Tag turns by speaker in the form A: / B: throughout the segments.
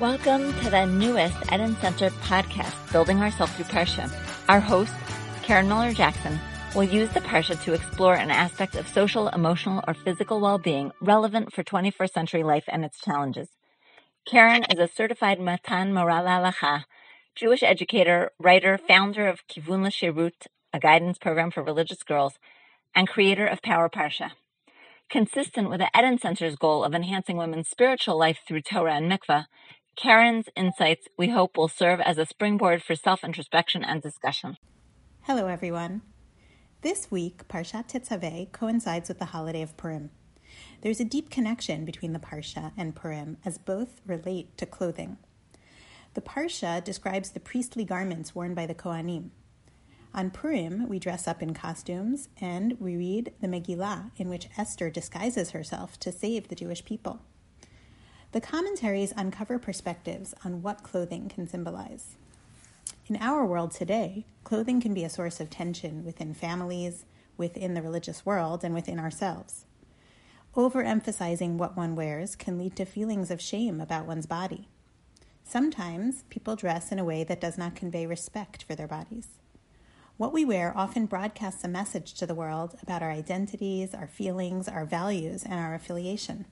A: Welcome to the newest Eden Center podcast, Building Ourselves Through Parsha. Our host, Karen Miller Jackson, will use the Parsha to explore an aspect of social, emotional, or physical well-being relevant for 21st century life and its challenges. Karen is a certified Matan Moral Jewish educator, writer, founder of Kivun Shirut, a guidance program for religious girls, and creator of Power Parsha. Consistent with the Eden Center's goal of enhancing women's spiritual life through Torah and mikvah, Karen's insights, we hope, will serve as a springboard for self introspection and discussion.
B: Hello, everyone. This week, Parshat Tetzaveh coincides with the holiday of Purim. There's a deep connection between the Parsha and Purim, as both relate to clothing. The Parsha describes the priestly garments worn by the Kohanim. On Purim, we dress up in costumes and we read the Megillah, in which Esther disguises herself to save the Jewish people. The commentaries uncover perspectives on what clothing can symbolize. In our world today, clothing can be a source of tension within families, within the religious world, and within ourselves. Overemphasizing what one wears can lead to feelings of shame about one's body. Sometimes people dress in a way that does not convey respect for their bodies. What we wear often broadcasts a message to the world about our identities, our feelings, our values, and our affiliation.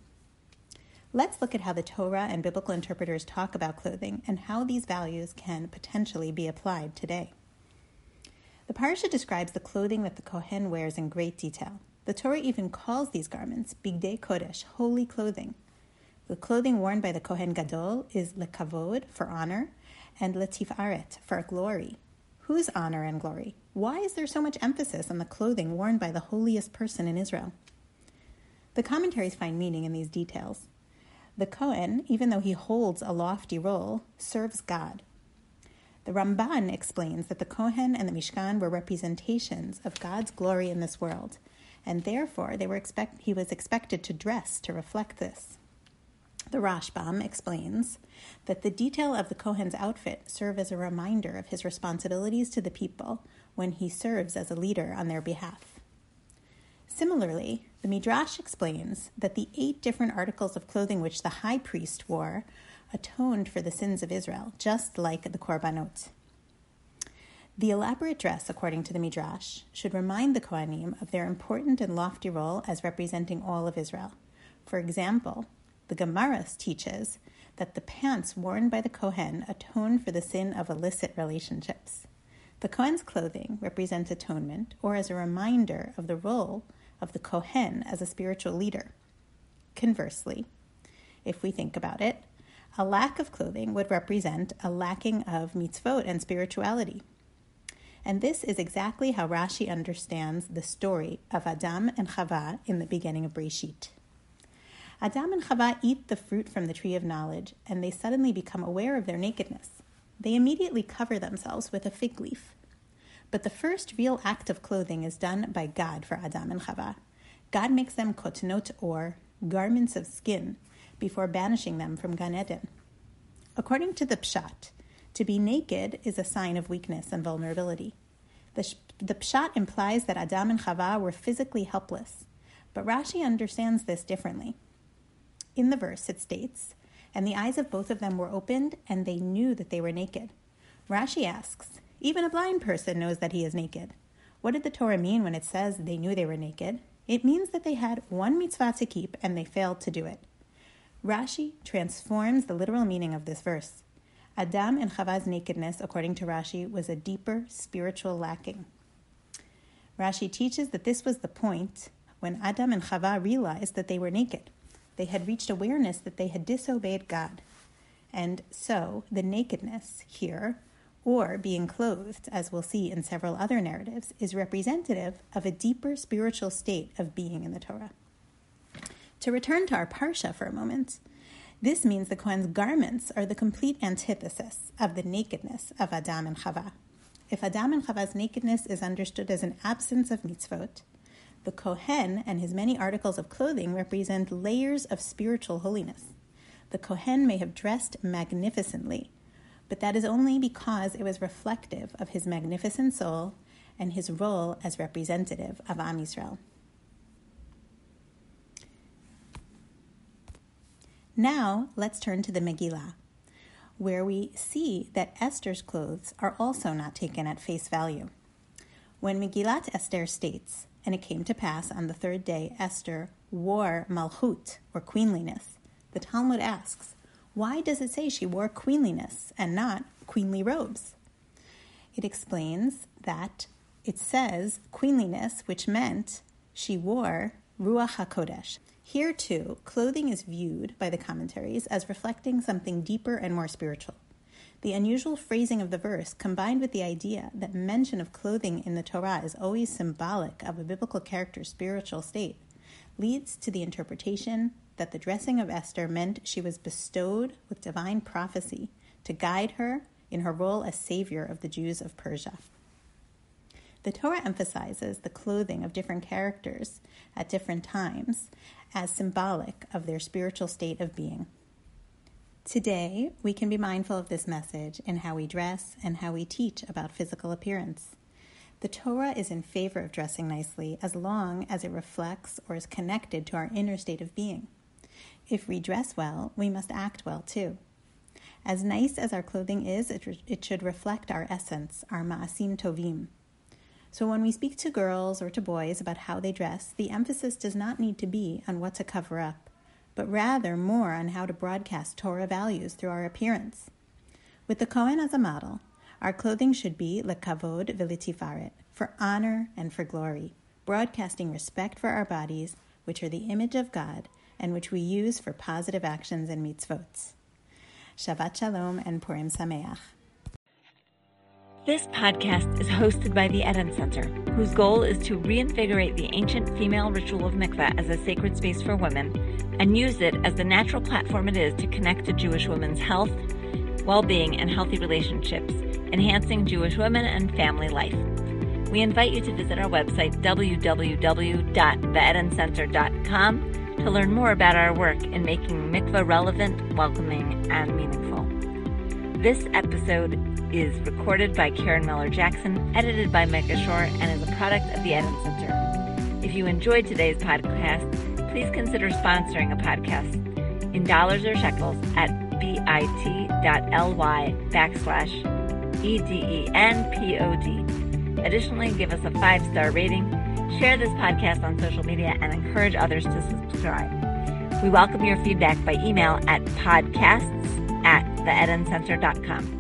B: Let's look at how the Torah and biblical interpreters talk about clothing and how these values can potentially be applied today. The Parsha describes the clothing that the Kohen wears in great detail. The Torah even calls these garments Bigdei Kodesh, holy clothing. The clothing worn by the Kohen Gadol is lekavod, for honor, and letifaret, for glory. Whose honor and glory? Why is there so much emphasis on the clothing worn by the holiest person in Israel? The commentaries find meaning in these details. The Kohen, even though he holds a lofty role, serves God. The Ramban explains that the Kohen and the Mishkan were representations of God's glory in this world, and therefore they were expect, he was expected to dress to reflect this. The Rashbam explains that the detail of the Kohen's outfit serve as a reminder of his responsibilities to the people when he serves as a leader on their behalf. Similarly, the Midrash explains that the eight different articles of clothing which the high priest wore atoned for the sins of Israel, just like the Korbanot. The elaborate dress, according to the Midrash, should remind the Kohanim of their important and lofty role as representing all of Israel. For example, the Gemara teaches that the pants worn by the Kohen atone for the sin of illicit relationships. The Kohen's clothing represents atonement or as a reminder of the role of the Kohen as a spiritual leader. Conversely, if we think about it, a lack of clothing would represent a lacking of mitzvot and spirituality. And this is exactly how Rashi understands the story of Adam and Chava in the beginning of Breshit. Adam and Chava eat the fruit from the tree of knowledge, and they suddenly become aware of their nakedness. They immediately cover themselves with a fig leaf. But the first real act of clothing is done by God for Adam and Chava. God makes them kotnot or garments of skin before banishing them from Gan Eden. According to the Pshat, to be naked is a sign of weakness and vulnerability. The, the Pshat implies that Adam and Chava were physically helpless, but Rashi understands this differently. In the verse, it states, And the eyes of both of them were opened, and they knew that they were naked. Rashi asks, even a blind person knows that he is naked. What did the Torah mean when it says they knew they were naked? It means that they had one mitzvah to keep and they failed to do it. Rashi transforms the literal meaning of this verse. Adam and Chava's nakedness, according to Rashi, was a deeper spiritual lacking. Rashi teaches that this was the point when Adam and Chava realized that they were naked. They had reached awareness that they had disobeyed God. And so the nakedness here or being clothed, as we'll see in several other narratives, is representative of a deeper spiritual state of being in the Torah. To return to our Parsha for a moment, this means the Kohen's garments are the complete antithesis of the nakedness of Adam and Chava. If Adam and Chava's nakedness is understood as an absence of mitzvot, the Kohen and his many articles of clothing represent layers of spiritual holiness. The Kohen may have dressed magnificently, but that is only because it was reflective of his magnificent soul and his role as representative of Am Yisrael. Now, let's turn to the Megillah. where we see that Esther's clothes are also not taken at face value. When Megillat Esther states, and it came to pass on the third day Esther wore malchut, or queenliness, the Talmud asks, why does it say she wore queenliness and not queenly robes? It explains that it says queenliness, which meant she wore Ruach HaKodesh. Here, too, clothing is viewed by the commentaries as reflecting something deeper and more spiritual. The unusual phrasing of the verse, combined with the idea that mention of clothing in the Torah is always symbolic of a biblical character's spiritual state, leads to the interpretation that the dressing of Esther meant she was bestowed with divine prophecy to guide her in her role as savior of the Jews of Persia. The Torah emphasizes the clothing of different characters at different times as symbolic of their spiritual state of being. Today, we can be mindful of this message in how we dress and how we teach about physical appearance. The Torah is in favor of dressing nicely as long as it reflects or is connected to our inner state of being. If we dress well, we must act well too. As nice as our clothing is, it, re- it should reflect our essence, our ma'asim tovim. So when we speak to girls or to boys about how they dress, the emphasis does not need to be on what to cover up but rather more on how to broadcast Torah values through our appearance. With the Kohen as a model, our clothing should be lekavod v'litifaret, for honor and for glory, broadcasting respect for our bodies, which are the image of God and which we use for positive actions and mitzvot. Shabbat Shalom and Purim Sameach.
A: This podcast is hosted by the Eden Center, whose goal is to reinvigorate the ancient female ritual of mikveh as a sacred space for women and use it as the natural platform it is to connect to Jewish women's health, well being, and healthy relationships, enhancing Jewish women and family life. We invite you to visit our website, www.theedencenter.com, to learn more about our work in making mikveh relevant, welcoming, and meaningful. This episode is recorded by Karen Miller Jackson, edited by Micah Shore, and is a product of the Eden Center. If you enjoyed today's podcast, please consider sponsoring a podcast in dollars or shekels at bit.ly backslash E-D-E-N-P-O-D. Additionally, give us a five-star rating, share this podcast on social media, and encourage others to subscribe. We welcome your feedback by email at podcasts at theedencenter.com.